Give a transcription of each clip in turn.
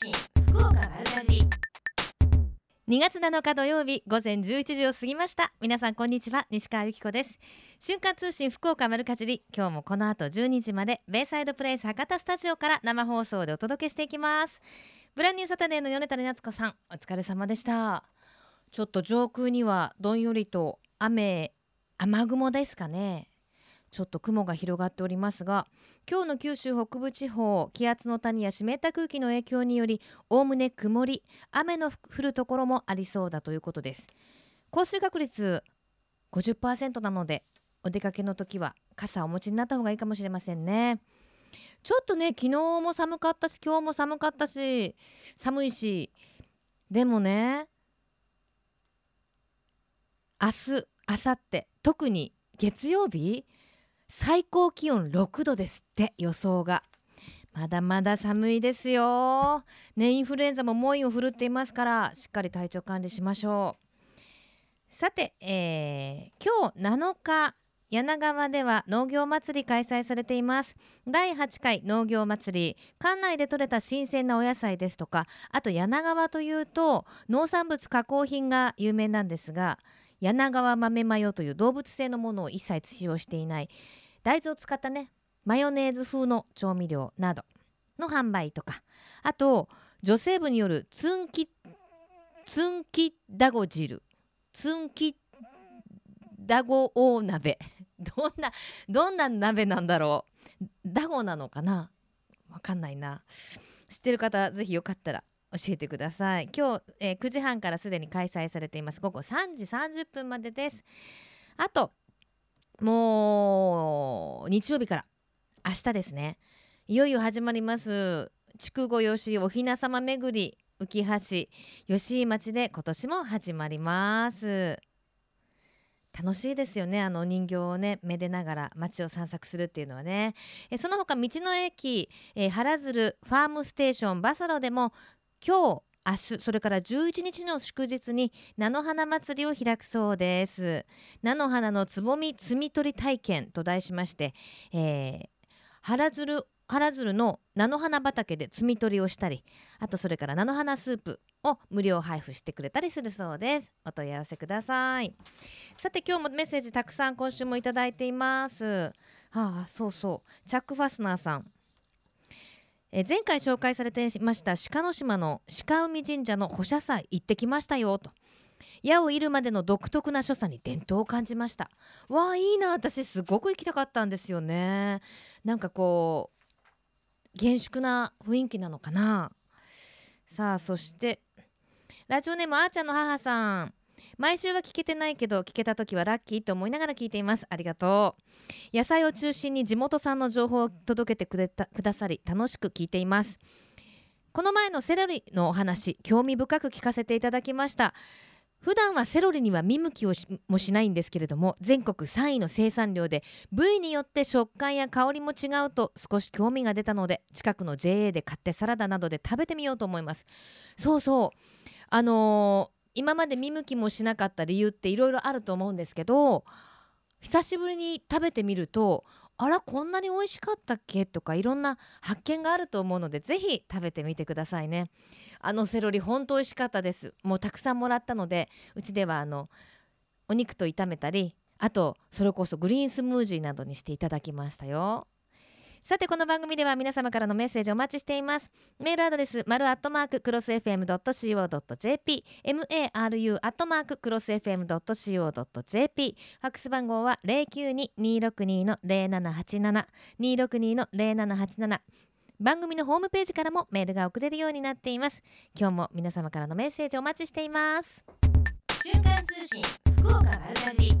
信福岡丸かじり2月7日土曜日午前11時を過ぎました。皆さんこんにちは西川由紀子です。瞬間通信福岡丸かじり。今日もこの後12時までベイサイドプレイス博多スタジオから生放送でお届けしていきます。ブランニューサタデーの米谷夏子さんお疲れ様でした。ちょっと上空にはどんよりと雨雨雲ですかね。ちょっと雲が広がっておりますが今日の九州北部地方気圧の谷や湿った空気の影響によりおおむね曇り雨の降るところもありそうだということです。降水確率50%なのでお出かけの時は傘をお持ちになった方がいいかもしれませんね。ちょっとね昨日も寒かったし今日も寒かったし寒いしでもね明日明後日特に月曜日最高気温6度ですって予想が。まだまだ寒いですよ。ねインフルエンザも猛威を振るっていますからしっかり体調管理しましょう。さて、えー今日7日柳川では農業祭り開催されています。第8回農業祭り館内で採れた新鮮なお野菜ですとかあと柳川というと農産物加工品が有名なんですが柳川豆マヨという動物性のものを一切使用していない大豆を使ったねマヨネーズ風の調味料などの販売とかあと女性部によるツンキツンキダゴ汁ツンキダゴ大鍋。どんなどんな鍋なんだろう？ダゴなのかな？わかんないな。知ってる方ぜひよかったら教えてください。今日、えー9時半からすでに開催されています。午後3時30分までです。あともう日曜日から明日ですね。いよいよ始まります。筑後吉おひなさま巡り浮橋吉井町で今年も始まります。楽しいですよね。あの人形をねめでながら街を散策するっていうのはね。えその他道の駅、えー原鶴ファームステーションバサロでも今日明日それから11日の祝日に菜の花祭りを開くそうです。菜の花のつぼみ摘み取り体験と題しまして、えー原鶴原鶴の菜の花畑で摘み取りをしたりあとそれから菜の花スープを無料配布してくれたりするそうです。お問い合わせください。さて今日もメッセージたくさん今週もいただいています。はあそうそう。チャックファスナーさん。え前回紹介されていました鹿の島の鹿海神社の保社祭行ってきましたよと。矢を射るまでの独特な所作に伝統を感じました。わあいいな私すごく行きたかったんですよね。なんかこう厳粛な雰囲気なのかな。さあそしてラジオネームあーちゃんの母さん。毎週は聞けてないけど聞けた時はラッキーと思いながら聞いています。ありがとう。野菜を中心に地元産の情報を届けてくれたくださり楽しく聞いています。この前のセロリのお話興味深く聞かせていただきました。普段はセロリには見向きをしもしないんですけれども全国3位の生産量で部位によって食感や香りも違うと少し興味が出たので近くの JA で買ってサラダなどで食べてみようと思います。そうそう。あのー今まで見向きもしなかった理由っていろいろあると思うんですけど久しぶりに食べてみるとあらこんなに美味しかったっけとかいろんな発見があると思うのでぜひ食べてみてくださいね。あのセロリ本当美味しかったです。もうたくさんもらったのでうちではあのお肉と炒めたりあとそれこそグリーンスムージーなどにしていただきましたよ。さてこの番組では皆様からのメッセージをお待ちしています。メールアドレス丸アットマーククロス FM.co.jp maru アットマーククロス FM.co.jp ファックス番号は092-262の0787 262の0787番組のホームページからもメールが送れるようになっています。今日も皆様からのメッセージお待ちしています。瞬間通信福岡丸かじ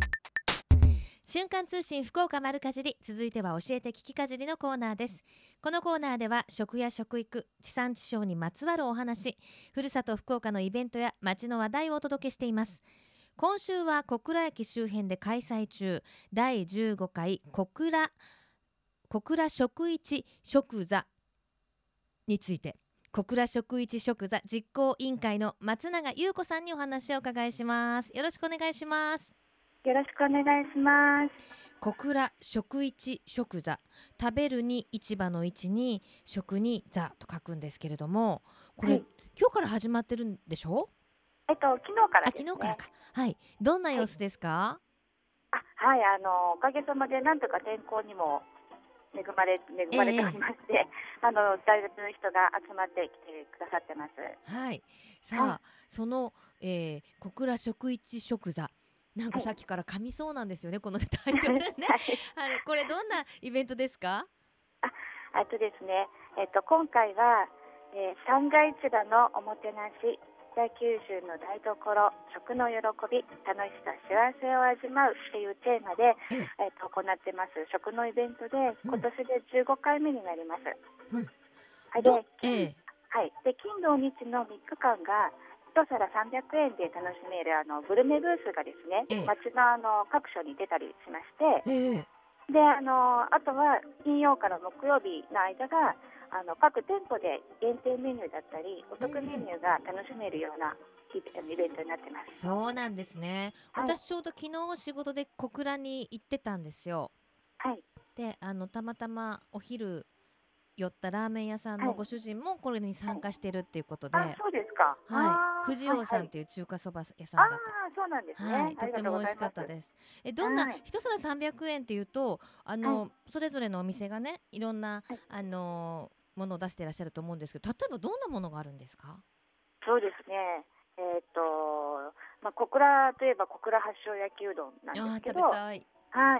瞬間通信福岡丸かじり続いては教えて聞きかじりのコーナーです。このコーナーでは食や食育地産地消にまつわるお話ふるさと福岡のイベントや街の話題をお届けしています。今週は小倉駅周辺で開催中第15回小倉小倉食一食座について。小倉食一食座実行委員会の松永優子さんにお話をお伺いします。よろしくお願いします。よろしくお願いします。小倉食一食座。食べるに市場の市に食に座と書くんですけれどもこれ、はい。今日から始まってるんでしょ？えっと昨日からね。昨日からか。はい。どんな様子ですか、あはい。あのおかげさまでなんとか天候にも恵まれ恵まれておりまして、あの大学の人が集まってきてくださってます。はい。さあ、はその、えー、小倉食一食座なんかはい。さっきから噛みそうなんですよね このタイトルね。はい。はい。これどんなイベントですか？あとですね、えっと今回は、えー、三階市場のおもてなし。北九州の台所食の喜び楽しさ幸せを味わうっていうテーマで、ええ。えっと行ってます。食のイベントでうん。今年で15回目になります。うん。はい、ええ。はい、で金土日の3日間が一皿300円で楽しめるあのグルメブースがですね、ええ。街のあの各所に出たりしましてええ。であのあとは金曜から木曜日の間があの各店舗で限定メニューだったりお得メニューが楽しめるようなイイベントになってます。そうなんですね、はい。私ちょうど昨日仕事で小倉に行ってたんですよ。はい、であのたまたまお昼寄ったラーメン屋さんのはい。ご主人もこれに参加してるっていうことで、あそうですか。はい、藤尾さんっはいていう中華そば屋さんはい、だっあーそうなんですた。ね。はい、とありがとうても美味しか。ったです。え、どんなはい一皿300円っていうと、あの、それぞれのお店がね、いろんな、はいあのものを出していらっしゃると思うんですけど、例えばどんなものがあるんですか？そうですね。えっ、とまあ小倉といえば小倉発祥焼きうどんなんですけど。はい、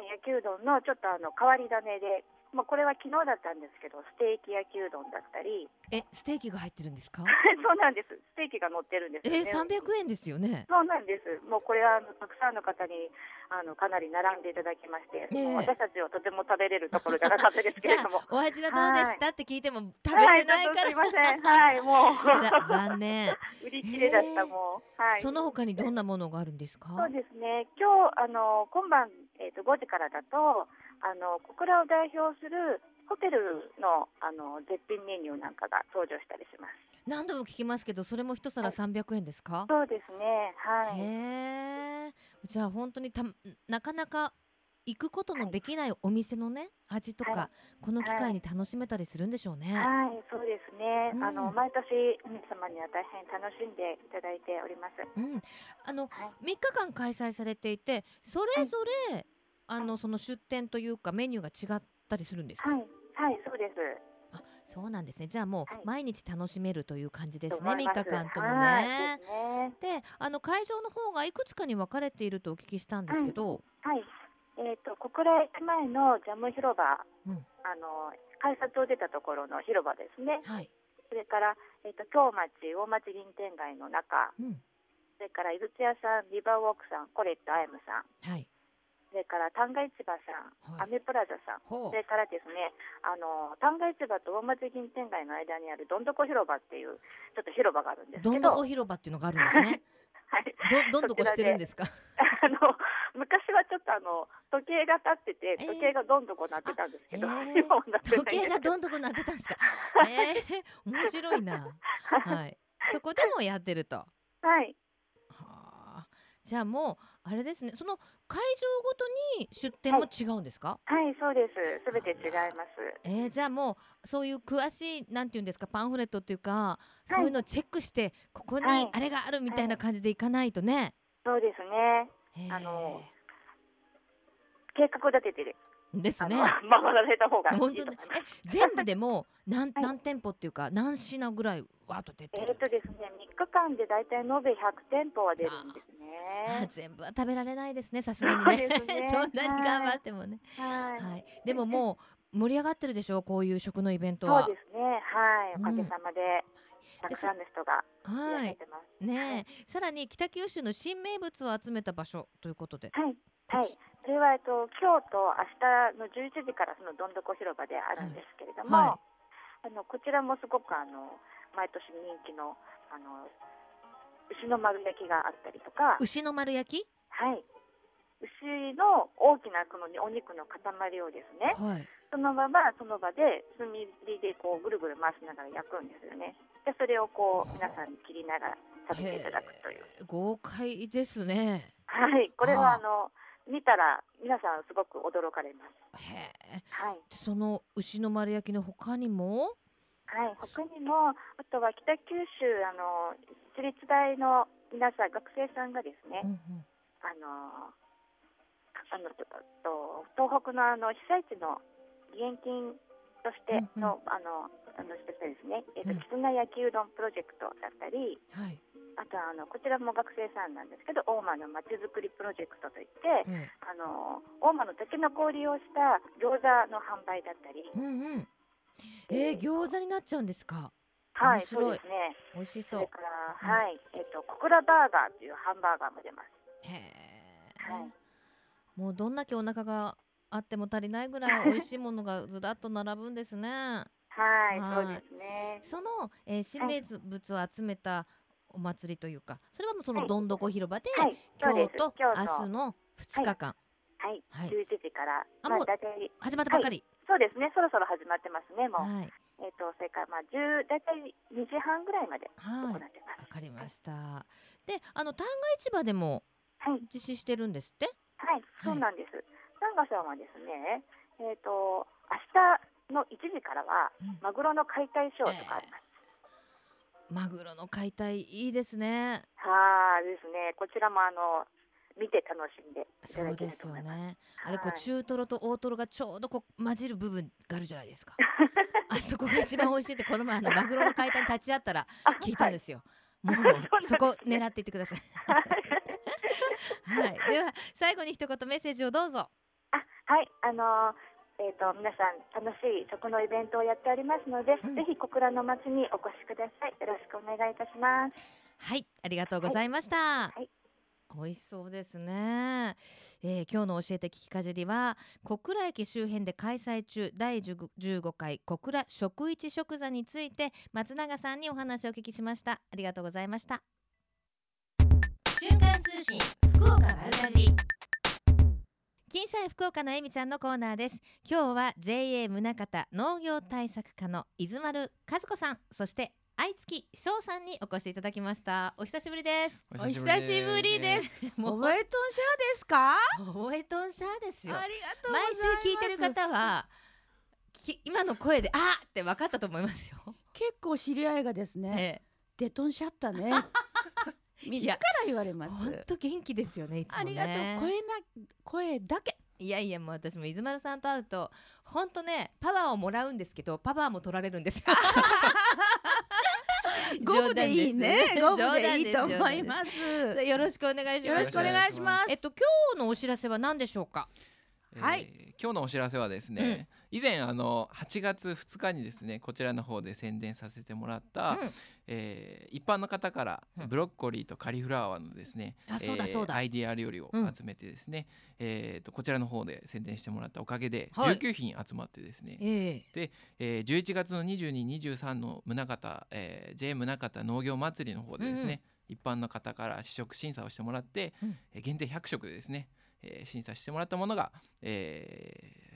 焼きうどんのちょっとあの変わり種で、まあ、これは昨日だったんですけど、ステーキ焼きうどんだったり、え、ステーキが入ってるんですか？そうなんです、ステーキが乗ってるんですえよね。300円ですよね。そうなんです、もうこれはあのたくさんの方にあのかなり並んでいただきまして、ええもう私たちはとても食べれるところじゃなかったですけれども あ。お味はどうでした？って聞いても食べはい、てないかちょっとすいませら。ん、はい、もざう残念。売り切れだった、もう、はい。その他にどんなものがあるんですか？そうですね。今日あの今晩えっ、と5時からだとあの小倉を代表するホテルのあの絶品メニューなんかが登場したりします。何度も聞きますけど、それも一皿300円ですか？そうですね。はい。へえ。じゃあ本当にたなかなか行くことのできないお店のね味とか、はこの機会に楽しめたりするんでしょうね。はい、そうですね。うんあの毎年皆様には大変楽しんでいただいております。うん、あのはい。3日間開催されていてそれぞれ、あのその出店というかメニューが違ったりするんですか、はい、はい、そうです。あそうなんですね。じゃあもうはい。毎日楽しめるという感じですね3と思い日間ともはい、ねで。すね。であの会場の方がいくつかに分かれているとお聞きしたんですけど、はい。えっ、と小倉駅前のジャム広場、うん。あの改札を出たところの広場ですね。はい、それから、えっと京町大町銀天街の中、うん、それから井筒屋さん、リバーウォークさん、コレットアイムさん、はい、それから旦過市場さん、はいアメプラザさん、ほそれからですね、あの旦過市場と大町銀天街の間にあるどんどこ広場っていうちょっと広場があるんですどけど、んどこ広場っていうのがあるんですね。はい、どどんどこしてるんですか？あの昔はちょっとあの時計が立っててえー時計がどんどこなってたんですけど、あえー今はなってないん時計がどどんどこなってたんですか？ええ面白いな。はい。そこでもやってると。ははい、あ。じゃあもうあれですね。その会場ごとに出店も違うんですか？はい、そうです。すべて違います。えー、じゃあもうそういう詳しいなんていうんですか？パンフレットっていうか、そういうのをチェックしてここにはいあれがあるみたいな感じでいかないとね。そうですね。あの計画を立ててですね。あの回られた方が本当ね。え全部でも 何はい何店舗っていうか何品ぐらいわーっと出てるえっ、とですね、3日間でだいたい延べ100店舗は出るんですね。全部は食べられないですねさすがにね そんなに頑張ってもね、はい。はい、でももう盛り上がってるでしょうこういう食のイベントそうはですね。はい。うんおかげさまで、たくさんの人がはい。ねえさらに北九州の新名物を集めた場所ということではい。はい。それは、えっと、今日と明日の11時からそのどんどこ広場であるんですけれども、はあのこちらもすごくあの毎年人気のあの牛の丸焼きがあったりとか、牛の丸焼き？はい、牛の大きなこのお肉の塊をですね、はい。そのままその場で炭火でこうぐるぐる回しながら焼くんですよね。でそれをこう皆さんに切りながら食べていただくという。豪快ですね。はい、これはあはあの見たら皆さんすごく驚かれます。へえ。はい、その牛の丸焼きの他にも？はい、他にもあとは北九州あの私立大の皆さん学生さんがですね、うんうん。あのあのとと東北のあの被災地の義援金としての、あのあのしてですね、えっ、とうん。絆焼きうどんプロジェクトだったり、はい。あとはあのこちらも学生さんなんですけど、大間のまちづくりプロジェクトといって、うんあの大間のタケノコを利用した餃子の販売だったり、うんうん。えー、餃子になっちゃうんですか？はい、そうですね。美味しそう。それから、はい、えっ、と小倉バーガーというハンバーガーも出ます。へえ、はい。もうどんだけお腹があっても足りないぐらい美味しいものがずらっと並ぶんですね。はい、はい。そうですね。その、えー、新名物を集めたお祭りというかそれはもうそのはい。どんどこ広場で、はい。今日と明日の2日間、はい、はい。11時から、まああもう始まったばかり、そうですね、そろそろ始まってますね、もう。はい。えっ、と、それから、まあ、10、大体2時半ぐらいまで行はい。ってます。わかりました。であの旦過市場でもはい、実施してるんですって？はい、そうなんです。サンガさんはですね、えっ、と、明日の1時からは、うん。マグロの解体ショーとかあります。マグロの解体いいですね。はい、ですね、こちらもあの、見て楽しんでそうですよ。ね。あれこうはい中トロと大トロがちょうどこう混じる部分があるじゃないですか。あそこが一番美味しいってこの前あのマグロの解体に立ち会ったらあ聞いたんですよ、もう そこ狙っていってください。はい。では最後に一言メッセージをどうぞ。あはい、あのえっ、と皆さん楽しい食のイベントをやっておりますので、うん。ぜひ小倉の町にお越しください。よろしくお願いいたします。はいありがとうございました、はい。美味しそうですね、えー今日の教えて聞きかじりは小倉駅周辺で開催中第10 15回小倉食一食座について松永さんにお話をお聞きしました。ありがとうございました。瞬間通信福岡丸かじり金社福岡のえみちゃんのコーナーです今日は JA 宗像農業対策課の伊豆丸和子さんそして愛月翔さんにお越しいただきましたお久しぶりですお久しぶりです。もう覚えとんしゃですか？応援とんしゃーですよありがとうござい毎ます。週聞いてる方はき今の声であーって分かったと思いますよ、結構知り合いがですね、えデトンしゃったね。みんなから言われます？本当元気ですよねいつもねありがとう。声な声だけ。いやいやもう私も伊豆丸さんと会うと本当ねパワーをもらうんですけどパワーも取られるんですよ五分でいいね。五冗談分でいいと思います。よろしくお願いしますよろしくお願いします。えっと今日のお知らせは何でしょうか？はい。えー今日のお知らせはですね、以前あの8月2日にですねこちらの方で宣伝させてもらった、うん。えー一般の方からうん。ブロッコリーとカリフラワーのですね、うだそうだ。アイディア料理をうん。集めてですね、えーとこちらの方で宣伝してもらったおかげではい。19品集まってですね、ええ。えー11月の2223の宗像、えー、J 宗像農業祭りの方でですね、うんうん。一般の方から試食審査をしてもらって、うん。えー限定100食でですね、えー審査してもらったものが、えー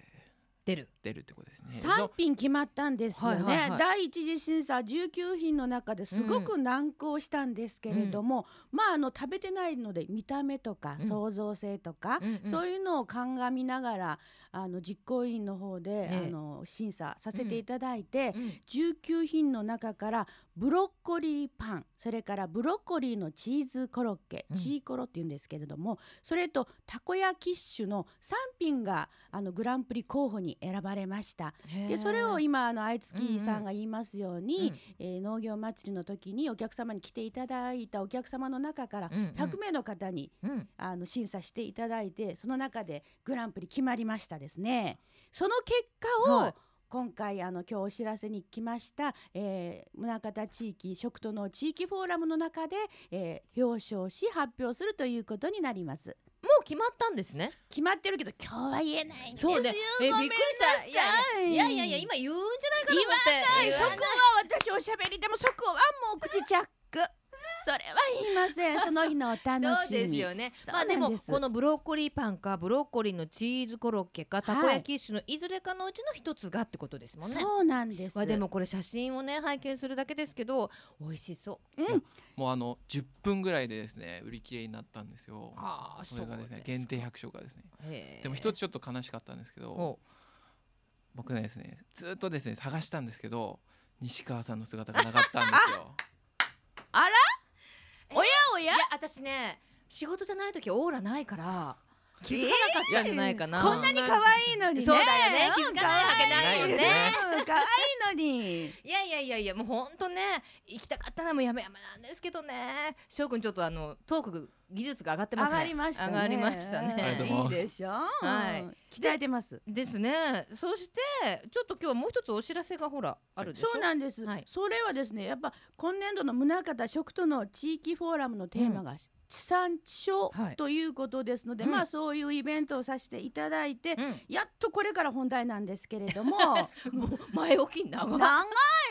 出る。出るってことですね。三品決まったんですよね、はいはいはい。第一次審査19品の中ですごく難航したんですけれども、まああの食べてないので見た目とかうん。創造性とか、うんうん。そういうのを鑑みながらあの実行委員の方で、ええ。あの審査させていただいて、うん。19品の中からブロッコリーパンそれからブロッコリーのチーズコロッケ、うん。チーコロっていうんですけれどもそれとたこ焼きッシュの3品があのグランプリ候補に選ばれました。でそれを今あの愛月さんが言いますように、えー農業祭りの時にお客様に来ていただいたお客様の中からうんうん。100名の方にうん。うんあの審査していただいてその中でグランプリ決まりましたですね。その結果を、はい今回あの今日お知らせに来ました、えー、宗像地域食との地域フォーラムの中で、えー表彰し発表するということになります。もう決まったんですね決まってるけど今日は言えないんですよ。そうでえびっくりしたいやいやいやいや今言うんじゃないかと思ってはい、そこ言わは私おしゃべりでもそこはもう口チャック。それは言いません。その日のお楽しみ。そうですよね。まあでもこのブロッコリーパンかブロッコリーのチーズコロッケかたこ焼き一種のいずれかのうちの一つがってことですもんね。そうなんです、まあでもこれ写真をね拝見するだけですけど美味しそう。うん。もうあの10分ぐらいでですね売り切れになったんですよ。ああそれがですね限定100食がですね。でも一つちょっと悲しかったんですけどお僕ねですねずっとですね探したんですけど西川さんの姿がなかったんですよ。おやおやいや私ね仕事じゃない時オーラないから気づかなかったんじゃないかな。こんなに可愛いのにね。そうだよね。気づかないわけないよね。うん可愛いのに。いやいやいやいやもうほんとね行きたかったらもうやめやめなんですけどね。翔くんちょっとあのトーク技術が上がってま上すね。がりましたね。上がりましたね。いいいでしょ？はい。うん鍛えてます。ですね。そしてちょっと今日はもう一つお知らせがほらあるでしょ？そうなんです、はい。それはですねやっぱ今年度の宗像食との地域フォーラムのテーマが、地産地消はい。ということですので、うん。まあそういうイベントをさせていただいて、うん。やっとこれから本題なんですけれども もう前置き長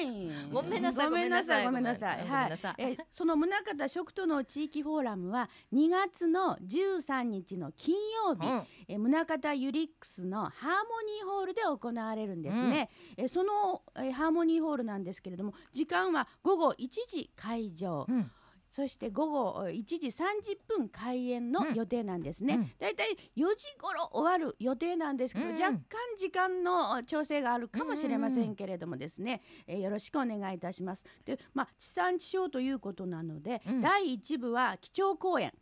い。ごめんなさいごめんなさいごめんななさい。はい。えその宗像食との地域フォーラムは2月の13日の金曜日、うん。え宗像ユリックスのハーモニーホールで行われるんですね、えその、えハーモニーホールなんですけれども時間は午後1時開場、うんそして午後え1時30分開演のうん。予定なんですね、うん。だいたい4時頃終わる予定なんですけど、うん。うん若干時間の調整があるかもしれませんけれどもですね、えーよろしくお願いいたします。でまあ地産地消ということなので、うん。第1部は基調講演。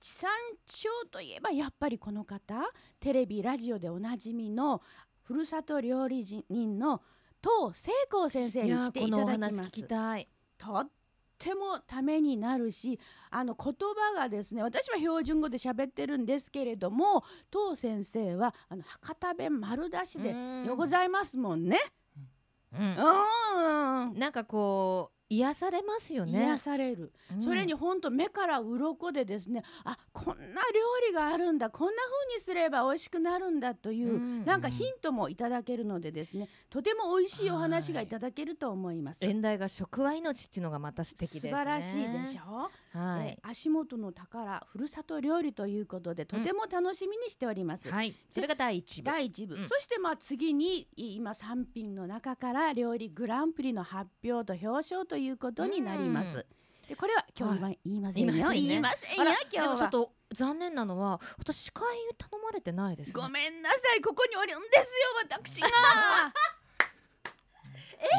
地産地消といえばやっぱりこの方テレビラジオでおなじみのふるさと料理人の東聖光先生に来ていただきます。話聞きたい。とってもためになるしあの言葉がですね私は標準語で喋ってるんですけれども東先生はあの博多弁丸出しでございますもんね。うん。うん。なんかこう癒されますよね。癒される、うん。それに本当目から鱗でですねあこんな料理があるんだこんな風にすれば美味しくなるんだという、うん。なんかヒントもいただけるのでですねとても美味しいお話がいただけると思います。演題が食は命っていうのがまた素敵ですね。素晴らしいでしょ？はい。えー足元の宝ふるさと料理ということでとても楽しみにしております。はい。それが第一部。第一部、うん。そしてまあ次にい今3品の中から料理グランプリの発表と表彰ということになります。でこれは今日は言いませんよ、言い。ませんね言いませんよあら今日は。でもちょっと残念なのは私司会頼まれてないですね。ごめんなさいここにおるんですよ私が。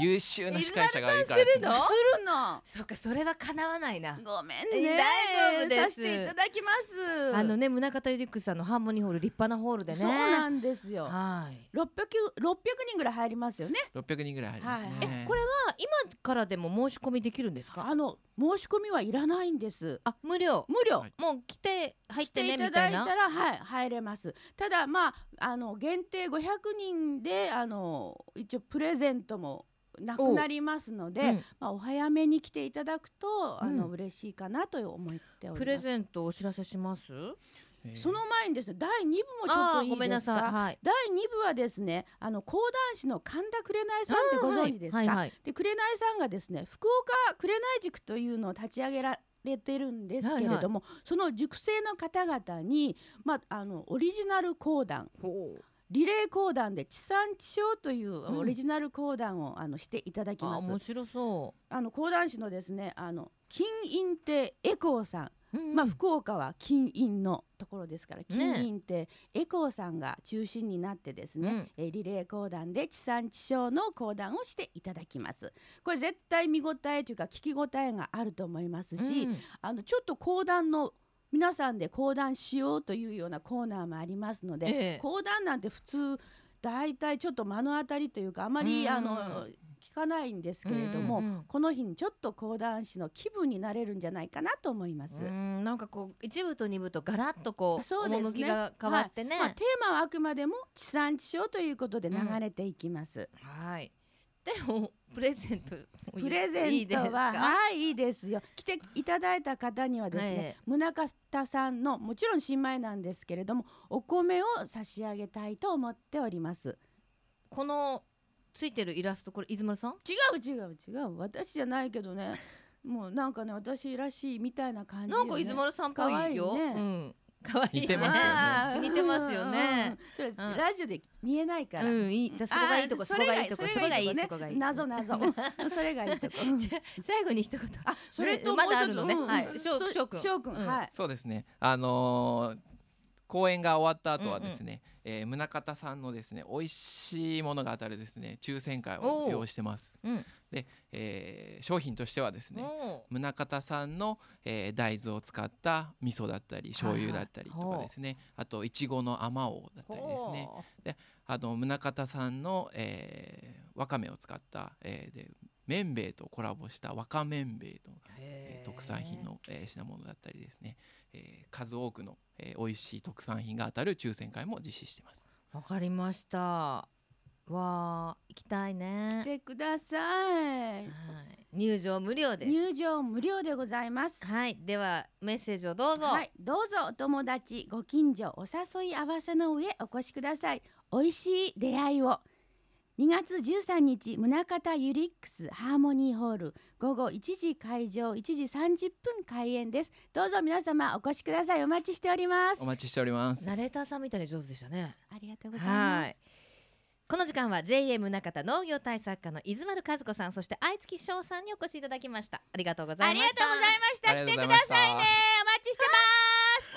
優秀な司会者がいるからですね。するのするの？そうかそれは叶わないな。ごめんね。大丈夫です。させていただきます。あのね宗像ユリックスさんのハーモニーホール立派なホールでね。そうなんですよ。はい。600 600人ぐらい入りますよね。600人ぐらい入りますね、はい。これは今からでも申し込みできるんですか？あの申し込みはいらないんです。あ無料。無料、はいもう来て入ってねみたいな？だいたらはい入れます。ただまああの限定500人であの一応プレゼントもなくなりますので、うん。まあ、お早めに来ていただくとあの、うん。嬉しいかなと思っております。プレゼントお知らせします？えーその前にですね第2部もちょっあといいーごめんなですかさい。はい。第2部はですねあの講談師の神田紅さんってご存知ですか、はいはいはい。で紅さんがですね福岡紅塾というのを立ち上げられてるんですけれども、その塾生の方々に、まあ、あのオリジナル講談リレー講談で地産地消といううんオリジナル講談を、あのしていただきあます。面白そあの講談師のですねあの金印亭エコーさんう、うん。まあ、福岡は金印のところですから、ね金印ってエコーさんが中心になってですね、えーリレー講談で地産地消の講談をしていただきます。これ絶対見応えというか聞き応えがあると思いますし、うん。あのちょっと講談の皆さんで講談しようというようなコーナーもありますので、ええ。講談なんて普通だいたいちょっと目の当たりというかあまり、うん。あの聞かないんですけれども、うんうんうん。この日にちょっと講談師の気分になれるんじゃないかなと思います。うん。なんかこう一部と二部とガラッとこうそうですね。趣が変わってね、まあ、テーマはあくまでも地産地消ということで流れていきます。はい。でもプレゼント プレゼントははいいいですよ。来ていただいた方にはですね、宗像さんのもちろん新米なんですけれどもお米を差し上げたいと思っております。このついてるイラストこれ出丸さん？違う違う違う。私じゃないけどね。もうなんかね私らしいみたいな感じよ、ね、なんか伊豆丸さんっぽいよ。可愛いね。うん。可愛いね。似てますよね。似てますよね。うん。それ、ん。ラジオで見えないから、うん、いい。そこがいいとこ、そこがいいとこ、そこがいい、ね。そこがいい。謎謎。それがいいとこ。最後に一言。あそれとまだあもう一つるのねうん。はい。翔そう翔くん。翔くん、うん。はい。そうですね。あのー公演が終わった後はですね、えー宗像さんのですね美味しいものが当たるですね抽選会を用意してます。うん。で、えー商品としてはですねお宗像さんの、えー大豆を使った味噌だったり醤油だったりとかですね、あといちごのあまおうだったりですね。ほあの宗像さんの、えーわかめを使った、えーで麺べいとコラボしたわかめんべいと、えー特産品。の、えー品物だったりですね、えー数多くの、えー美味しい特産品が当たる抽選会も実施してます。わかりました。わあ、行きたいね来。てくださいはい。入場無料です。入場無料でございますはい、ではメッセージをどうぞ。はい、どうぞお友達ご近所お誘い合わせの上お越しください美味しい出会いを2月13日宗像ユリックスハーモニーホール午後1時会場1時30分開演です。どうぞ皆様お越しください。お待ちしております。お待ちしております。ナレーターさんみたいに上手でしたね。ありがとうございまはい。す。この時間は JA 宗像農業対策課の伊豆丸和子さんそして愛月翔さんにお越しいただきました。ありがとうございました。ありがとうございました。あり来てくがとうございました。ださ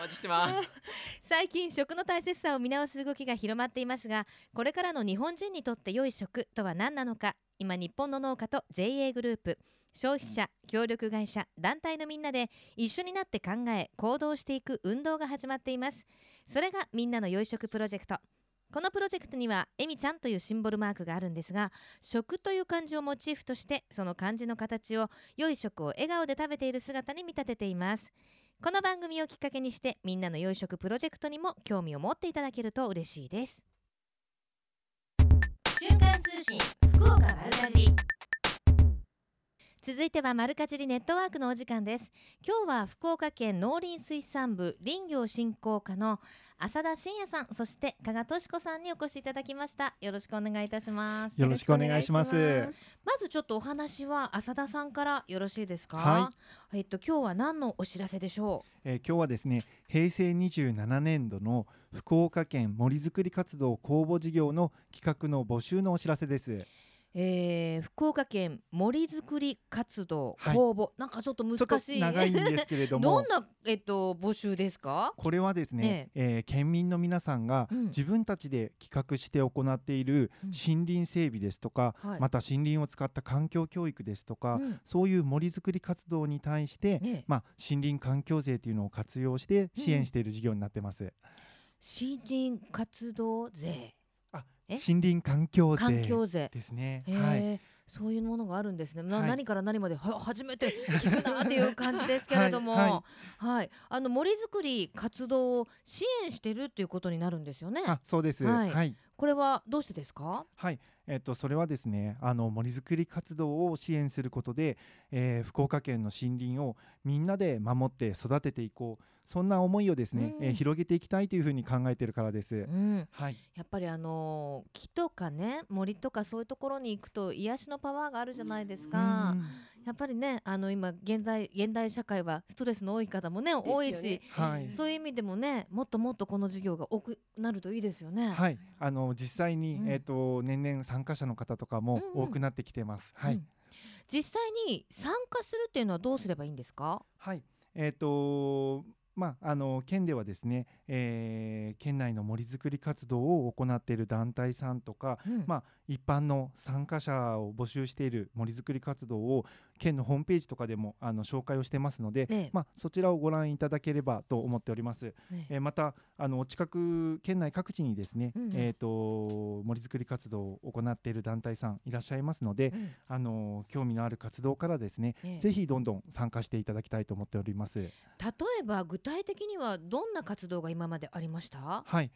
待ちしてます。最近食の大切さを見直す動きが広まっていますがこれからの日本人にとって良い食とは何なのか今日本の農家と JA グループ消費者協力会社団体のみんなで一緒になって考え行動していく運動が始まっています。それがみんなの良い食プロジェクト。このプロジェクトにはえみちゃんというシンボルマークがあるんですが食という漢字をモチーフとしてその漢字の形を良い食を笑顔で食べている姿に見立てています。この番組をきっかけにしてみんなの養殖プロジェクトにも興味を持っていただけると嬉しいです。瞬間通信福岡丸かじり続いては丸かじりネットワークのお時間です。今日は福岡県農林水産部林業振興課の浅田真也さんそして加賀俊子さんにお越しいただきました。よろしくお願いいたします。よろしくお願いします。まずちょっとお話は浅田さんからよろしいですか？はえっと今日は何のお知らせでしょえー今日はですね、平成27年度の福岡県森づくり活動公募事業の企画の募集のお知らせです。う、えー、福岡県森づくり活動はい。公募、なんかちょっと難しい。長いんですけれども。どん、なえっと募集ですか？これはですね、えー県民の皆さんがうん。自分たちで企画して行っているうん。森林整備ですとか、はい。また森林を使った環境教育ですとか、うん。そういう森づくり活動に対して、ねまあ、森林環境税というのを活用して支援している事業になってます。森林活動税え？森林環境税ですね。へはい。えそういうものがあるんですね。なはい何から何までは初めて聞くなっていう感じですけれども、ははいいあの森づくり活動を支援してるっていうことになるんですよね。あ、そうです。はいはい。これはどうしてですか？はい、えっと、それはですね、あの森づくり活動を支援することで、えー福岡県の森林をみんなで守って育てていこう、そんな思いをですね、うん。えー広げていきたいというふうに考えているからです。う。ん、はい、やっぱりあの木とかね森とかそういうところに行くと癒しのパワーがあるじゃないですか。やっぱりねあの今現在現代社会はストレスの多い方もね多いし、はい、そういう意味でもねもっともっとこの授業が多くなるといいですよね。はい、あの実際に、うん。えっと年々参加者の方とかもうんうん。多くなってきてます。はい、うん実際に参加するっていうのはどうすればいいんですか？はい、えっ、とまああの県ではですね、えー県内の森づくり活動を行っている団体さんとか、うん。まあ、一般の参加者を募集している森づくり活動を県のホームページとかでもあの紹介をしてますので、ねまあ、そちらをご覧いただければと思っております。ねえ。ーまたあのお近く県内各地にですね、うんうん。えー、と森づくり活動を行っている団体さんいらっしゃいますので、うん。あの興味のある活動からですね、ねぜひどんどん参加していただきたいと思っております。例えば具体的にはどんな活動が今までありました？はい、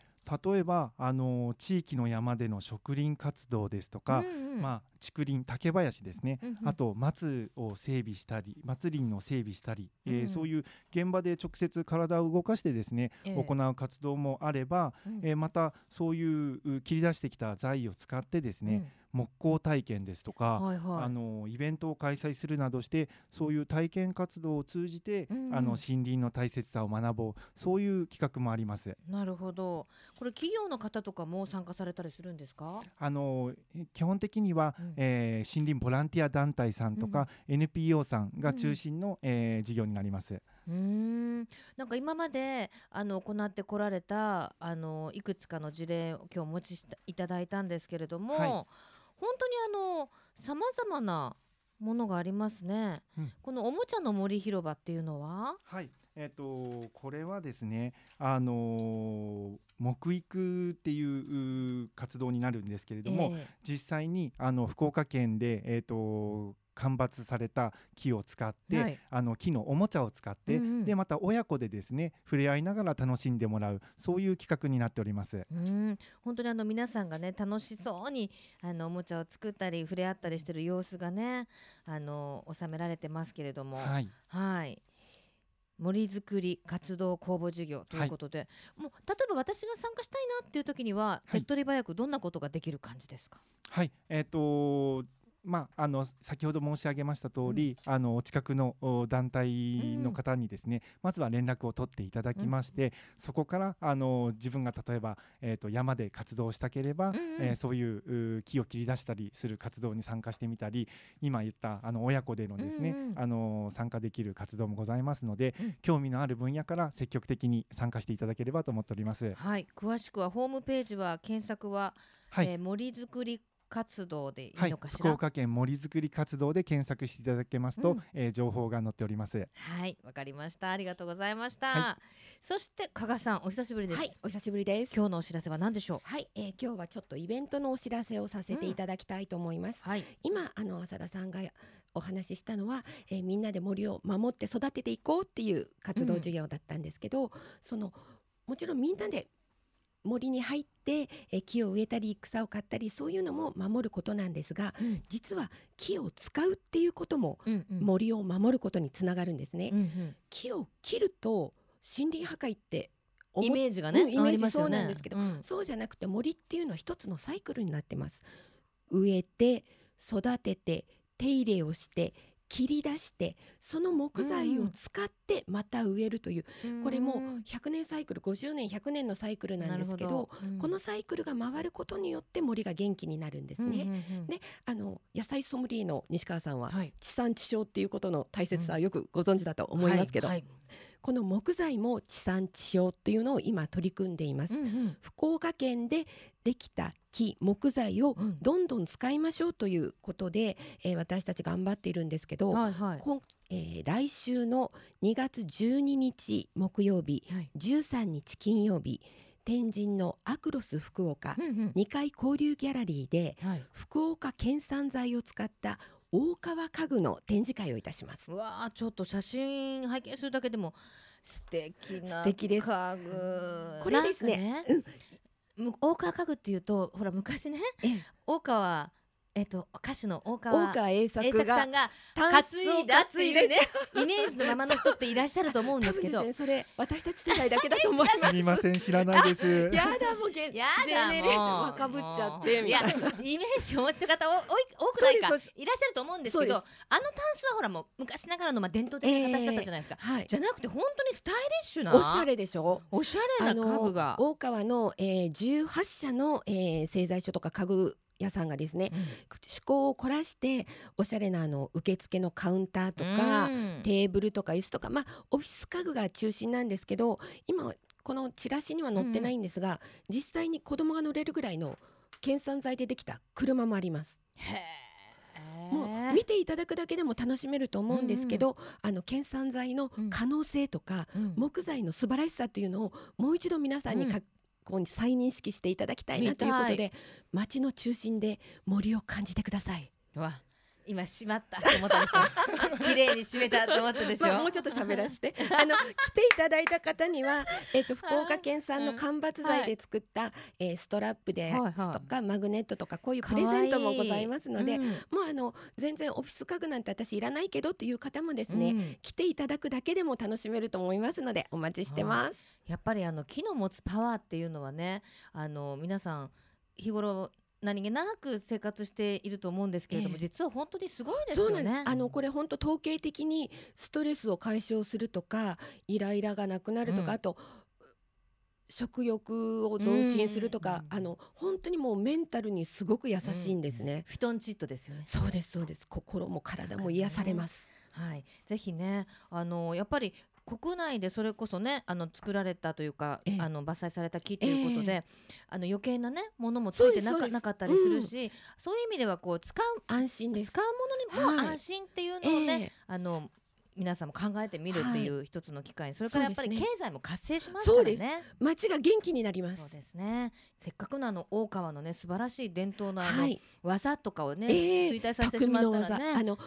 例えばあの地域の山での植林活動ですとか、うんうん。まあ、竹林竹林ですね、うんうん。あと松を整備したり松林の整備したり、えーうんそういう現場で直接体を動かしてですね、ええ。行う活動もあれば、うん。えーまたそういうう切り出してきた材を使ってですね、木工体験ですとか、はいはい。あのイベントを開催するなどしてそういう体験活動を通じて、うんうん。あの森林の大切さを学ぼう。そういう企画もあります。なるほど。これ企業の方とかも参加されたりするんですか？あのえ基本的には、うん。えー森林ボランティア団体さんとか、NPO さんが中心の、えー事業になります。うーん。なんか今まであの行ってこられたあのいくつかの事例を今日お持ちしていただいたんですけれども、はい本当にあのさまざまなものがありますね、うん。このおもちゃの森広場っていうのは？はい、えっ、とこれはですね、あのー木育っていうう活動になるんですけれども、え。実際にあの福岡県でえっ、と間伐された木を使って、はい。あの木のおもちゃを使って、うんうん。でまた親子でですね触れ合いながら楽しんでもらうそういう企画になっております。えうん。本当にあの皆さんがね楽しそうにあのおもちゃを作ったり触れ合ったりしてる様子がねあの収められてますけれども、はい、はい。森づくり活動公募事業ということで、もう例えば私が参加したいなっていう時には、はい。手っ取り早くどんなことができる感じですか？はい、えっ、とまあ、あの先ほど申し上げました通り、あのお近くのお団体の方にですね、まずは連絡を取っていただきまして、そこからあの自分が例えば、えー、と山で活動したければ、うんうん。えーそういうう木を切り出したりする活動に参加してみたり今言ったあの親子でのですね、うんうん。あの参加できる活動もございますので、うん。興味のある分野から積極的に参加していただければと思っております。はい、詳しくはホームページは検索は、はい、えー森づくり活動でいはいいのかしら？福岡県森づくり活動で検索していただけますと、うんえー情報が載っております。はい、わかりました。ありがとうございました。はそして加賀さん、お久しぶりです。はい、お久しぶりです。今日のお知らせは何でしょう？はい、えー今日はちょっとイベントのお知らせをさせていただきたいと思います。はい、今あの浅田さんがお話ししたのは、えーみんなで森を守って育てていこうっていう活動事業だったんですけど、そのもちろんみんなで森に入って、えー木を植えたり草を刈ったりそういうのも守ることなんですがうん、実は木を使うっていうことも森を守ることにつながるんですね。うん、うん、木を切ると森林破壊ってイメージがね、うんイメージそうなんですけどうん。そうじゃなくて森っていうのは一つのサイクルになってます。植えて育てて手入れをして切り出してその木材を使ってまた植えるという、これもうん。100年サイクル50年100年のサイクルなんですけどうん。このサイクルが回ることによって森が元気になるんですね。うんうんうんねあの野菜ソムリエの西川さんははい、地産地消っていうことの大切さはよくご存知だと思いますけど、はいこの木材も地産地消っていうのを今取り組んでいます。はいうんうん。福岡県でできた木木材をうん。どんどん使いましょうということで、えー私たち頑張っているんですけど、はいはい。えー来週の2月12日木曜日はい。13日金曜日天神のアクロス福岡うんうん。2階交流ギャラリーではい。福岡県産材を使った大川家具の展示会をいたします。うわあちょっと写真拝見するだけでも素敵な素敵です。家具。これですね。ねむ大川家具っていうとほら昔ねええ。大川えっと歌手の大川大川栄栄作が作さんが担担いだっていうねイメージのままの人っていらっしゃると思うんですけど。ねそれ私たち世代だけだと思います。すみません知らないです。やだもうゲやジェだネレーションもう。若ぶっちゃってみたいな。イメージをお持ちの方おおい多くないかいらっしゃると思うんですけどあのタンスはほらもう昔ながらのまあ伝統的な形だったじゃないですか、はい。じゃなくて本当にスタイリッシュなおしゃれでしょ？おしゃれな家具が、大川の、えー、18社の、えー、製材所とか家具屋さんがですねうん。趣向を凝らしておしゃれなあの受付のカウンターとか、うん。テーブルとか椅子とかまあオフィス家具が中心なんですけど今このチラシには載ってないんですが、実際に子供が乗れるぐらいの県産材でできた車もあります。もう見ていただくだけでも楽しめると思うんですけど、あの県産材の可能性とか、うん。木材の素晴らしさっていうのをもう一度皆さんにか、うんこう再認識していただきたいなということ見で街の中心で森を感じてください。うわ今閉まったと思ったでしょ。綺麗に閉めたと思ったでしょ、まあ、もうちょっと喋らせて。あの来ていただいた方には、えっと福岡県産の間伐材で作った、えーストラップではいはい。すとか、マグネットとかこういうプレゼントもございますのでうん。もうあの全然オフィス家具なんて私いらないけどという方もですね、うん。来ていただくだけでも楽しめると思いますのでお待ちしてます。やっぱりあの木の持つパワーっていうのはねあの皆さん日頃何気なく生活していると思うんですけれども、ええ実は本当にすごいですよね。あのこれ本当統計的にストレスを解消するとか、イライラがなくなるとか、うんあと食欲を増進するとか、うんあの本当にもうメンタルにすごく優しいんですね。フィトンチッドですよね。そうですそうです。心も体も癒されます。はい、ぜひね、あのやっぱり国内でそれこそね、あの作られたというか、ええあの伐採された木ということで、えあの余計なねものもついてなかなかったりするし、そういう意味ではこう使う安心です。使うものにもはい安心っていうのをね、ええあの皆さんも考えてみるっていう一つの機会、それからやっぱり経済も活性しますからそうですね。街が元気になります。そうですね。せっかくのあの大川のね素晴らしい伝統のあの、はい。技とかをね、ええ衰退させてしまったらね。技あの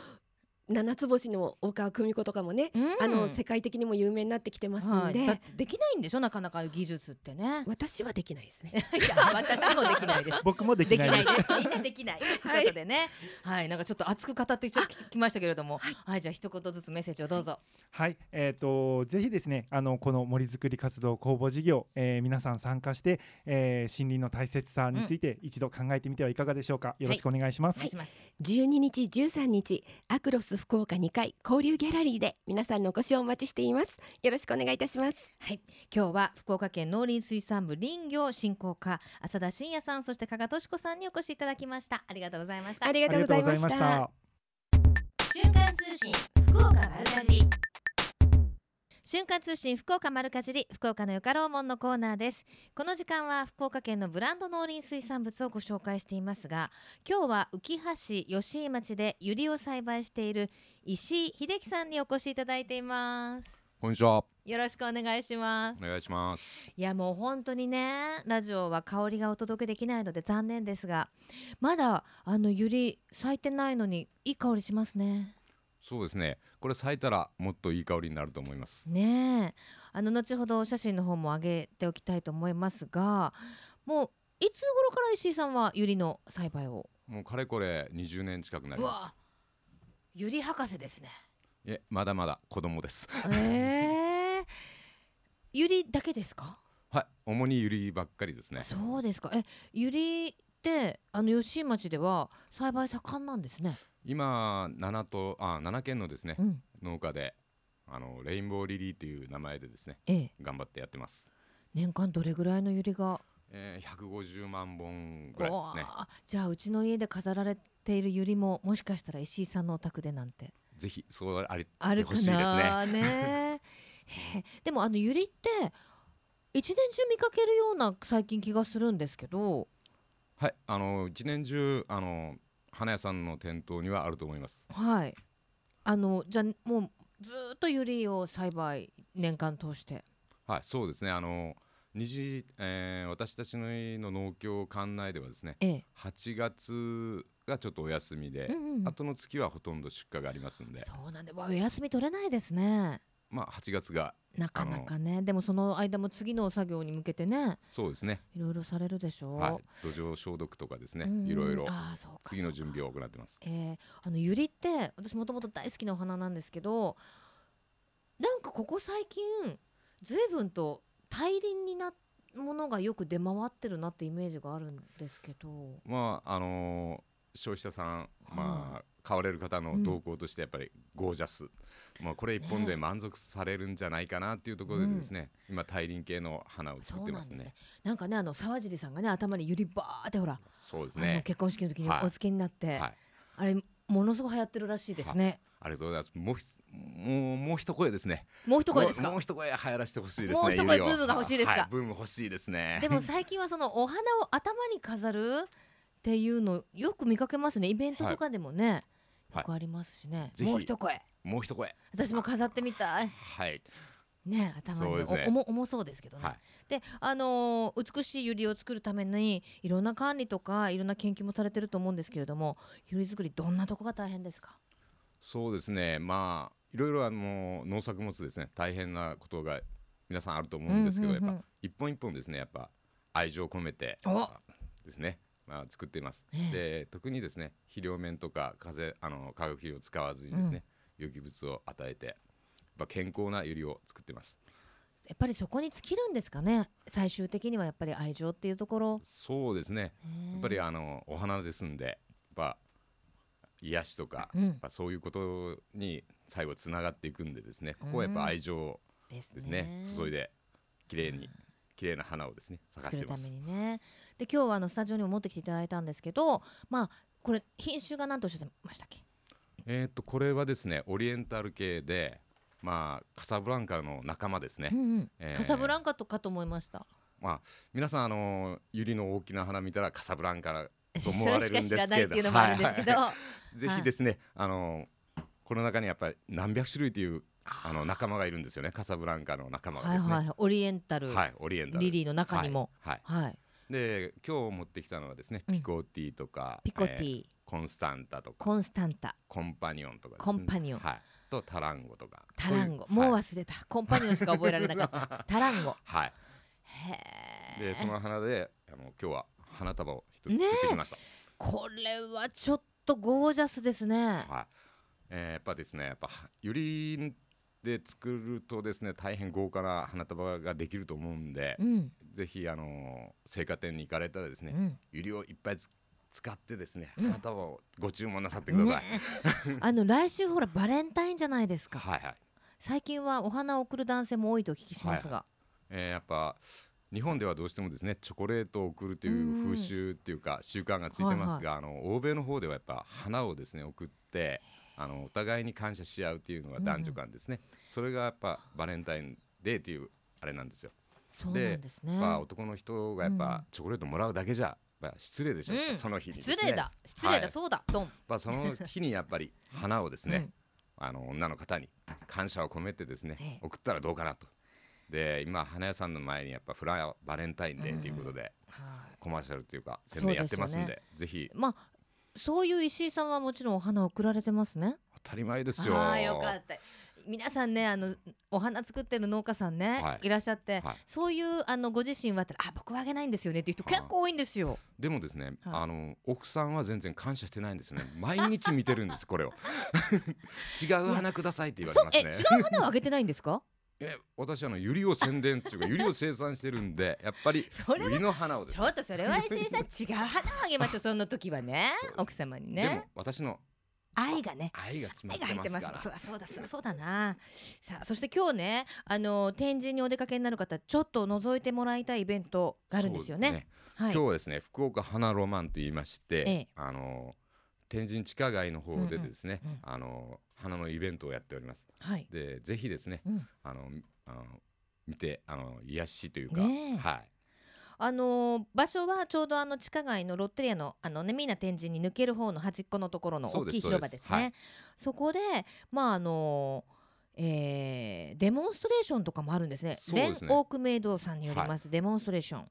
七つ星の大川久美子とかもね、うんあの世界的にも有名になってきてますんはい、で、きないんでしょ？なかなか技術ってね。私はできないですね。いや私もできないです。僕もででききないですないです。みんなできな い。ということでね、はい、なんかちょっと熱く語ってききましたけれども、はい、じゃあ一言ずつメッセージをどうぞ。はい、えっ、とぜひですね、あのこの森づくり活動公募事業、えー皆さん参加して、えー森林の大切さについて一度考えてみてはいかがでしょうか。よろしくお願いします。お願いします。12日13日アクロス福岡2階交流ギャラリーで皆さんのお越しをお待ちしています。よろしくお願いいたします。はい、今日は福岡県農林水産部林業振興課浅田真也さん、そして加賀俊子さんにお越しいただきました。ありがとうございました。ありがとうございました。瞬間通信福岡丸かじり瞬間通信福岡丸かじり福岡のよかろうもんのコーナーですこの時間は福岡県のブランド農林水産物をご紹介していますが今日は浮橋吉井町でユリを栽培している石井秀樹さんにお越しいただいていますこんにちは。よろしくお願いしますお願いします。いやもう本当にねラジオは香りがお届けできないので残念ですがまだあのユリ咲いてないのにいい香りしますねそうですね。これ咲いたらもっといい香りになると思います。ねえあの後ほどお写真の方も上げておきたいと思いますがもういつ頃から石井さんはユリの栽培を？もうかれこれ20年近くなりまうわユリ博士ですねえ、まだまだ子供です。えー、ユリだけですか？はい、主にユリばっかりですね。そうですかえユリってあの吉井町では栽培盛んなんですね今7とあ7軒のですねうん。農家であのレインボーリリーという名前でですねええ。頑張ってやってます。年間どれぐらいのユリが？えー、150万本ぐらいですね。じゃあうちの家で飾られているユリももしかしたら石井さんのお宅でなんて。ぜひそうありあるかほしいですね。なね へえでもあのユリって一年中見かけるような最近気がするんですけど。はい、あの一年中あの花屋さんの店頭にはあると思います。はい。あのじゃあもうずーっとユリを栽培年間通して。はい、そうですね。あの二次、えー私たちの農協管内ではですね、ええ。8月がちょっとお休みで、うんうんうん。後の月はほとんど出荷がありますんで、そうなんでわお休み取れないですねまあ8月がなかなかね。でもその間も次の作業に向けてね。そうですね。いろいろされるでしょ。う、はい、土壌消毒とかですね、うん。うんいろいろ。あーそうか次の準備を行ってます。えーあのユリって私もともと大好きなお花なんですけどなんかここ最近随分と大輪になものがよく出回ってるなってイメージがあるんですけど。まああのー消費者さん、まあ買われる方の動向としてやっぱりゴージャス、まあこれ一本で満足されるんじゃないかなっていうところでですね、今大輪系の花をそ作ってますねね。なんかねあの沢尻さんがね頭にユリバーってほら、そうですね。結婚式の時にはいお付けになって、はい。あれものすごく流行ってるらしいですね、ありがとうございます。もうひもうもう一声ですね。もう一声ですか？もう一声流行らせてほしいですね。もう一声ブームが欲しいですか？はい、ブーム欲しいですね。でも最近はそのお花を頭に飾るっていうのよく見かけますねイベントとかでもね、はいよくありますしね、もう一声もう一声。私も飾ってみたいはい。ね頭に、ねお重重そうですけどね、はい。であのー美しいユリを作るためにいろんな管理とかいろんな研究もされてると思うんですけれどもユリ作りどんなとこが大変ですか？そうですね。まあいろいろあの農作物ですね。大変なことが皆さんあると思うんですけど、うんうんうんやっぱ一本一本ですね。やっぱ愛情を込めてですね。まあ作っています。えで特にですね肥料面とか風あの化学肥料を使わずにですね、有機物を与えてやっぱ健康なユリを作ってます。やっぱりそこに尽きるんですかね最終的にはやっぱり愛情っていうところ。そうですね。ややっぱりあのお花ですんでやっぱ癒しとか、うん。そういうことに最後つながっていくんでですねここはやっぱ愛情ですですね、注いで綺麗に綺麗な花をですね咲か作るためしてますにねで今日はあのスタジオにも持ってきていただいたんですけどまあこれ品種が何とおっしゃってましたっけ？えっ、とこれはですねオリエンタル系でまあカサブランカの仲間ですね、うんうん。えー。カサブランカとかと思いました？まあ皆さんあのユリの大きな花見たらカサブランカとそ思われるんですけど。ないっていうのもあるんですけど、はい。ぜひですね、あのこの中にやっぱり何百種類というあの仲間がいるんですよね。カサブランカの仲間がですね。はいはい。オリエンタル、はいオリエンタル。リリーの中にも。はい、はい。はいで今日持ってきたのはですねうん。ピコティとか、ピコティ、えーコンスタンタとかコンスタンタ。コンパニオンとかね。コンパニオン。はい。とタランゴとか。タランゴ。もう忘れた、コンパニオンしか覚えられなかった。タランゴ。はい。へえでその花であの今日は花束を一つ作ってきました、これはちょっとゴージャスですね。はい。えーやっぱですねやっぱユリで作るとですね大変豪華な花束ができると思うんで、うん。ぜひあの青果店に行かれたらですね、うん。ユリをいっぱいつ使ってですね、うん。花束をご注文なさってください、ね。あの来週ほらバレンタインじゃないですか。はいはい、最近はお花を贈る男性も多いとお聞きしますが、えーやっぱ日本ではどうしてもですねチョコレートを送るという風習っていうか習慣がついてますが、あの欧米の方ではやっぱ花をですね送ってあのお互いに感謝し合うっていうのが男女間ですね、それがやっぱバレンタインデーっていうあれなんですよ。ですね。やっぱ男の人がやっうん。ぱチョコレートもらうだけじゃやっぱ失礼でしょ、うん。その日にね。失礼だ。失礼だ、はい。そうだ。ドン。まあ、その日にやっぱり花をですね、うん。あの女の方に感謝を込めてですね、ええ。送ったらどうかなと。で今花屋さんの前にやっぱフラワーバレンタインデーということで、はい。コマーシャルというか宣伝やってますんでそうぜひ。まあそういう石井さんはもちろんお花を贈られてますね当たり前ですよ。ああよかった皆さんねあのお花作ってる農家さんね、はいい、らっしゃって、はいそういうあのご自身はあ僕はあげないんですよねっていう人結構多いんですよ。でもですね、はいあの奥さんは全然感謝してないんですよね。毎日見てるんですこれを。違う花くださいって言われますね。違う花をあげてないんですか？え私あのユリを宣伝っていうかユリを生産してるんで やっぱりユリの花をですね。ちょっとそれは石井さん違う花をあげましょう。その時はね奥様にでもね私の愛がね。愛が詰ま愛ってますから。そうだそうだな。さあそして今日ねあの展示にお出かけになる方ちょっと覗いてもらいたいイベントがあるんですよね。そうはい。今日はですね福岡花ロマンと言いまして、ええ。あの天神地下街の方でですね、うんうんうん。あの花のイベントをやっております。はい。でぜひですねうん。あのあの見てあの癒しというか、ねえ。はい。あのー場所はちょうどあの地下街のロッテリアのあのねみんな天神に抜ける方の端っこのところの大きい広場ですね。です。そこでまああのーえーデモンストレーションとかもあるんですね。すね。オークメイドさんによります、デモンストレーション。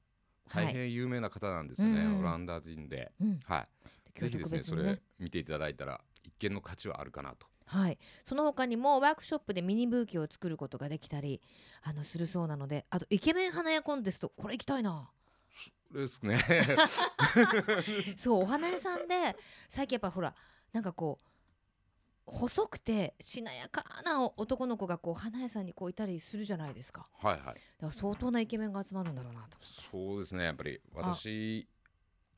はい。大変有名な方なんですよね、うん。オランダ人で、うん。はい、ぜひですねね。れ。見ていただいたら一見の価値はあるかなとはい、その他にもワークショップでミニブーケを作ることができたりあのするそうなのであとイケメン花屋コンテストこれ行きたいな。ですね。そうお花屋さんで最近やっぱほらなんかこう細くてしなやかな男の子がこう花屋さんにこういたりするじゃないですか。はいはい。だから相当なイケメンが集まるんだろうなと。そうですね。やっぱり私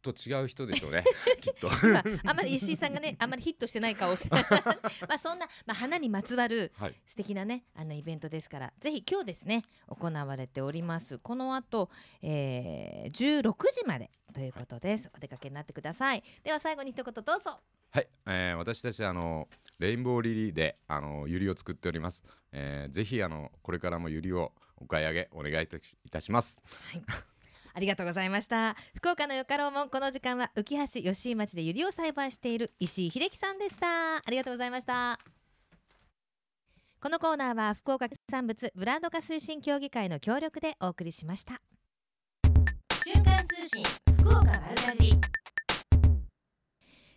と違う人でしょうね きっと。今あんまり石井さんがね あんまりヒットしてない顔をして まあそんな、まあ、花にまつわるはい。素敵なねあのイベントですからぜひ今日ですね行われております。この後、えー、16時までということです、お出かけになってください。では最後に一言どうぞ。はい、えー私たちあのレインボーリリーであのユリを作っております、えーぜひあのこれからもユリをお買い上げお願いいたしいたします。はいありがとうございました。福岡のよかろうもんこの時間は浮橋吉井町でゆりを栽培している石井秀樹さんでした。ありがとうございました。このコーナーは福岡産物ブランド化推進協議会の協力でお送りしました。瞬間通信福岡丸かじり。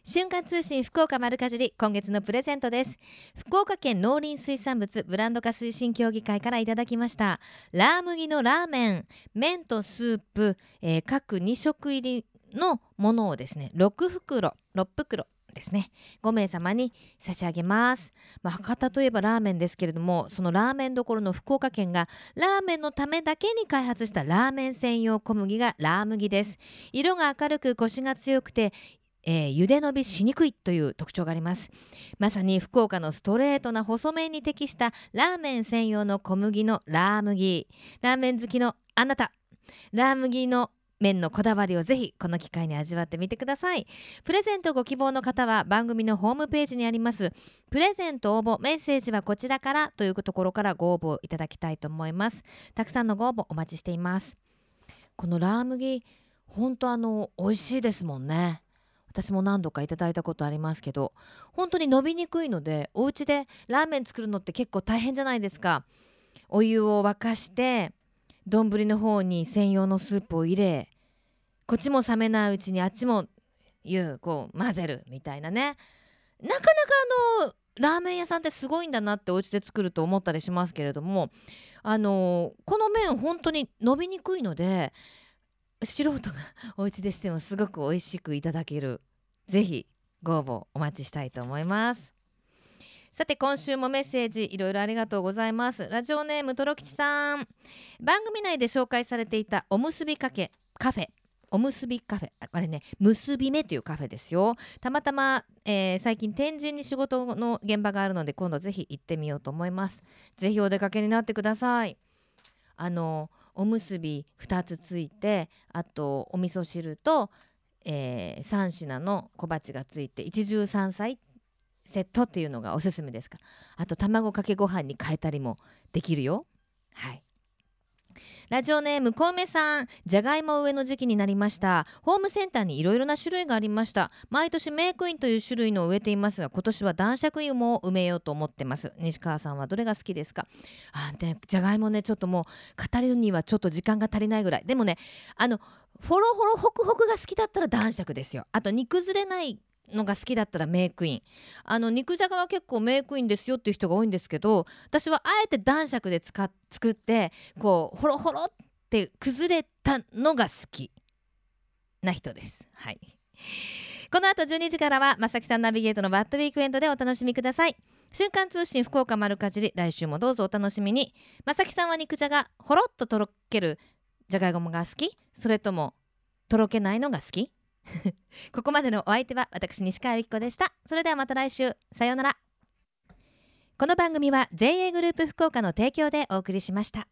瞬間通信福岡丸かじり今月のプレゼントです。福岡県農林水産物ブランド化推進協議会からいただきました。ラー麦のラーメン麺とスープ、えー各2食入りのものをですね6袋6袋ですね5名様に差し上げます、まあ、博多といえばラーメンですけれどもそのラーメンどころの福岡県がラーメンのためだけに開発したラーメン専用小麦がラー麦です色が明るくコシが強くてえー茹で伸びしにくいという特徴があります。まさに福岡のストレートな細麺に適したラーメン専用の小麦のラー麦ラーメン好きのあなた。ラー麦の麺のこだわりをぜひこの機会に味わってみてください。プレゼントご希望の方は番組のホームページにあります。プレゼント応募メッセージはこちらからというところからご応募いただきたいと思います。たくさんのご応募お待ちしています。このラー麦本当あの美味しいですもんね。私も何度かいただいたことありますけど本当に伸びにくいのでお家でラーメン作るのって結構大変じゃないですか。お湯を沸かして丼の方に専用のスープを入れこっちも冷めないうちにあっちも湯こう混ぜるみたいなね。なかなかあのラーメン屋さんってすごいんだなってお家で作ると思ったりしますけれどもあのこの麺本当に伸びにくいので素人がお家でしてもすごく美味しくいただける。ぜひご応募お待ちしたいと思います。さて今週もメッセージいろいろありがとうございます。ラジオネームとろきちさん。番組内で紹介されていたおむすびかけカフェ。おむすびカフェ。あれね結び目というカフェですよ。たまたま、えー最近天神に仕事の現場があるので今度ぜひ行ってみようと思います。ぜひお出かけになってください。あのおむすび2つついてあとお味噌汁と、え3品の小鉢がついて一汁三菜セットっていうのがおすすめですか。あと卵かけご飯に変えたりもできるよ。はい。ラジオネームコウメさん。じゃがいも植えの時期になりました。ホームセンターにいろいろな種類がありました。毎年メイクインという種類のを植えていますが今年は男爵芋を埋めようと思ってます。西川さんはどれが好きですか？あでじゃがいもねちょっともう語るにはちょっと時間が足りないぐらい。でもねあのフォロフォロホクホクが好きだったら男爵ですよ。あと煮崩れないのが好きだったらメイクイン。あの肉じゃがは結構メイクインですよっていう人が多いんですけど私はあえて男爵で使作ってこうホロホロって崩れたのが好きな人です。はい。この後12時からはまさきさんナビゲートのバッドウィークエンドでお楽しみください。瞬間通信福岡丸かじり来週もどうぞお楽しみに。まさきさんは肉じゃがほろっととろけるじゃがいもが好き？それともとろけないのが好き？ここまでのお相手は私西川由紀子でした。それではまた来週。さようなら。この番組は JA グループ福岡の提供でお送りしました。